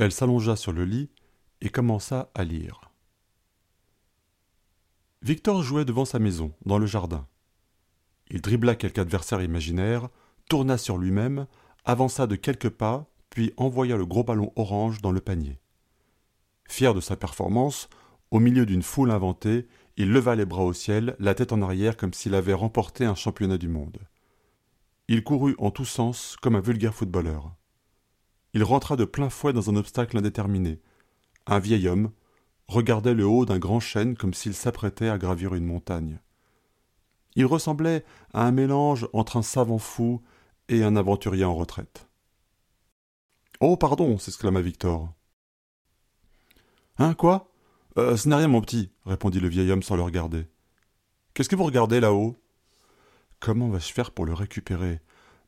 Elle s'allongea sur le lit et commença à lire. Victor jouait devant sa maison, dans le jardin. Il dribbla quelque adversaire imaginaire, tourna sur lui-même, avança de quelques pas, puis envoya le gros ballon orange dans le panier. Fier de sa performance, au milieu d'une foule inventée, il leva les bras au ciel, la tête en arrière comme s'il avait remporté un championnat du monde. Il courut en tous sens comme un vulgaire footballeur. Il rentra de plein fouet dans un obstacle indéterminé. Un vieil homme regardait le haut d'un grand chêne comme s'il s'apprêtait à gravir une montagne. Il ressemblait à un mélange entre un savant fou et un aventurier en retraite. Oh, pardon s'exclama Victor. Hein, quoi? Euh, Ce n'est rien, mon petit, répondit le vieil homme sans le regarder. Qu'est-ce que vous regardez là-haut Comment vais-je faire pour le récupérer?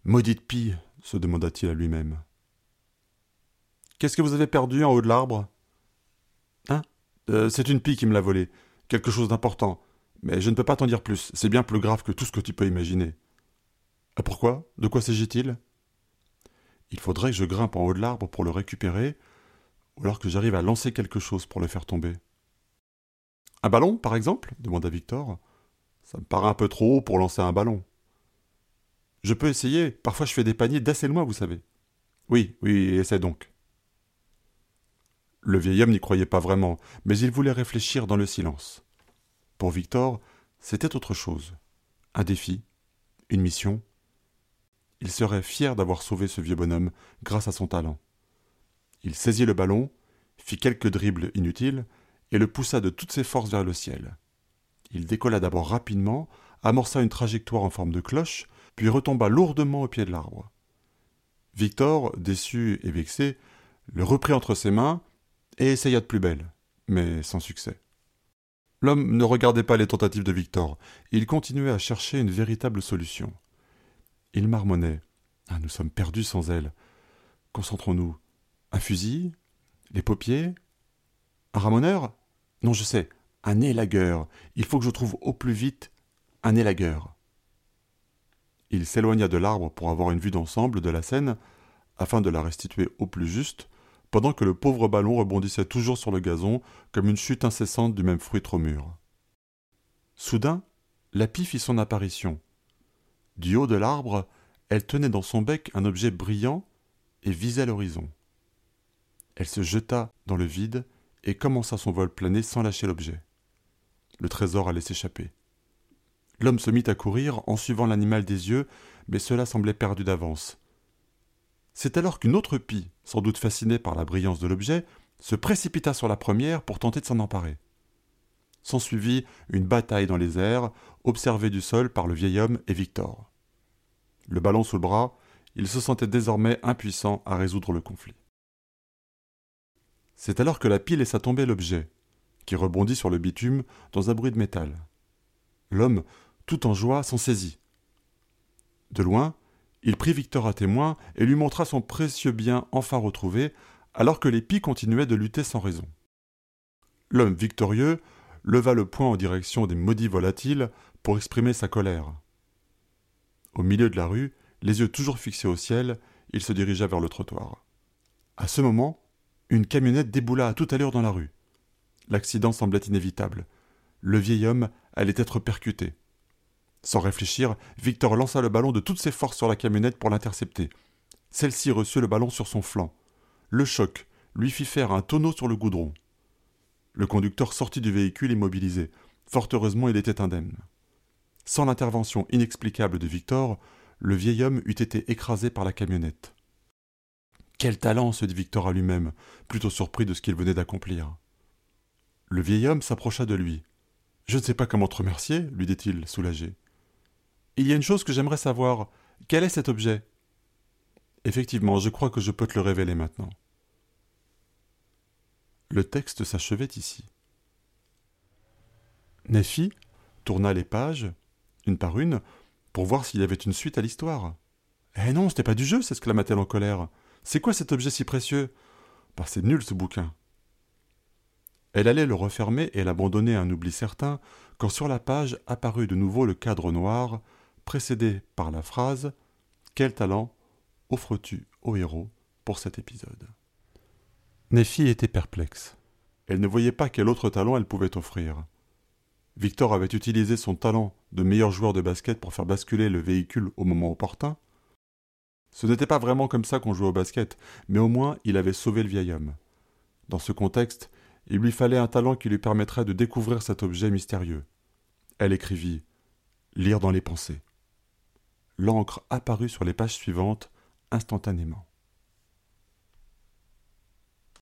Maudite pie se demanda-t-il à lui-même. Qu'est-ce que vous avez perdu en haut de l'arbre? Hein? Euh, C'est une pie qui me l'a volé. Quelque chose d'important. Mais je ne peux pas t'en dire plus. C'est bien plus grave que tout ce que tu peux imaginer. Ah, pourquoi? De quoi s'agit-il? Il faudrait que je grimpe en haut de l'arbre pour le récupérer, ou alors que j'arrive à lancer quelque chose pour le faire tomber. Un ballon, par exemple? demanda Victor. Ça me paraît un peu trop haut pour lancer un ballon. Je peux essayer. Parfois je fais des paniers d'assez loin, vous savez. Oui, oui, essaie donc. Le vieil homme n'y croyait pas vraiment, mais il voulait réfléchir dans le silence. Pour Victor, c'était autre chose. Un défi, une mission. Il serait fier d'avoir sauvé ce vieux bonhomme grâce à son talent. Il saisit le ballon, fit quelques dribbles inutiles, et le poussa de toutes ses forces vers le ciel. Il décolla d'abord rapidement, amorça une trajectoire en forme de cloche, puis retomba lourdement au pied de l'arbre. Victor, déçu et vexé, le reprit entre ses mains et essaya de plus belle, mais sans succès. L'homme ne regardait pas les tentatives de Victor, il continuait à chercher une véritable solution. Il marmonnait. Ah, nous sommes perdus sans elle. Concentrons-nous. Un fusil? Les paupiers Un ramoneur? Non, je sais. Un élagueur. Il faut que je trouve au plus vite un élagueur. Il s'éloigna de l'arbre pour avoir une vue d'ensemble de la scène, afin de la restituer au plus juste, pendant que le pauvre ballon rebondissait toujours sur le gazon comme une chute incessante du même fruit trop mûr. Soudain, la pie fit son apparition. Du haut de l'arbre, elle tenait dans son bec un objet brillant et visait l'horizon. Elle se jeta dans le vide et commença son vol plané sans lâcher l'objet. Le trésor allait s'échapper. L'homme se mit à courir en suivant l'animal des yeux, mais cela semblait perdu d'avance. C'est alors qu'une autre pie, sans doute fascinée par la brillance de l'objet, se précipita sur la première pour tenter de s'en emparer. S'ensuivit une bataille dans les airs, observée du sol par le vieil homme et Victor. Le ballon sous le bras, il se sentait désormais impuissant à résoudre le conflit. C'est alors que la pile laissa tomber l'objet, qui rebondit sur le bitume dans un bruit de métal. L'homme, tout en joie, s'en saisit. De loin, il prit Victor à témoin et lui montra son précieux bien enfin retrouvé, alors que les pies continuaient de lutter sans raison. L'homme victorieux leva le poing en direction des maudits volatiles pour exprimer sa colère. Au milieu de la rue, les yeux toujours fixés au ciel, il se dirigea vers le trottoir. À ce moment, une camionnette déboula à toute allure dans la rue. L'accident semblait inévitable. Le vieil homme allait être percuté. Sans réfléchir, Victor lança le ballon de toutes ses forces sur la camionnette pour l'intercepter. Celle-ci reçut le ballon sur son flanc. Le choc lui fit faire un tonneau sur le goudron. Le conducteur sortit du véhicule immobilisé. Fort heureusement, il était indemne. Sans l'intervention inexplicable de Victor, le vieil homme eût été écrasé par la camionnette. Quel talent se dit Victor à lui-même, plutôt surpris de ce qu'il venait d'accomplir. Le vieil homme s'approcha de lui. Je ne sais pas comment te remercier, lui dit-il, soulagé. Il y a une chose que j'aimerais savoir. Quel est cet objet? Effectivement, je crois que je peux te le révéler maintenant. Le texte s'achevait ici. Nephi tourna les pages, une par une, pour voir s'il y avait une suite à l'histoire. Eh non, c'était pas du jeu, s'exclama-t-elle en colère. C'est quoi cet objet si précieux? Bah, c'est nul ce bouquin. Elle allait le refermer et l'abandonner à un oubli certain, quand sur la page apparut de nouveau le cadre noir, précédé par la phrase Quel talent offres-tu au héros pour cet épisode? Nephi était perplexe. Elle ne voyait pas quel autre talent elle pouvait offrir. Victor avait utilisé son talent de meilleur joueur de basket pour faire basculer le véhicule au moment opportun. Ce n'était pas vraiment comme ça qu'on jouait au basket, mais au moins il avait sauvé le vieil homme. Dans ce contexte, il lui fallait un talent qui lui permettrait de découvrir cet objet mystérieux. Elle écrivit Lire dans les pensées. L'encre apparut sur les pages suivantes instantanément.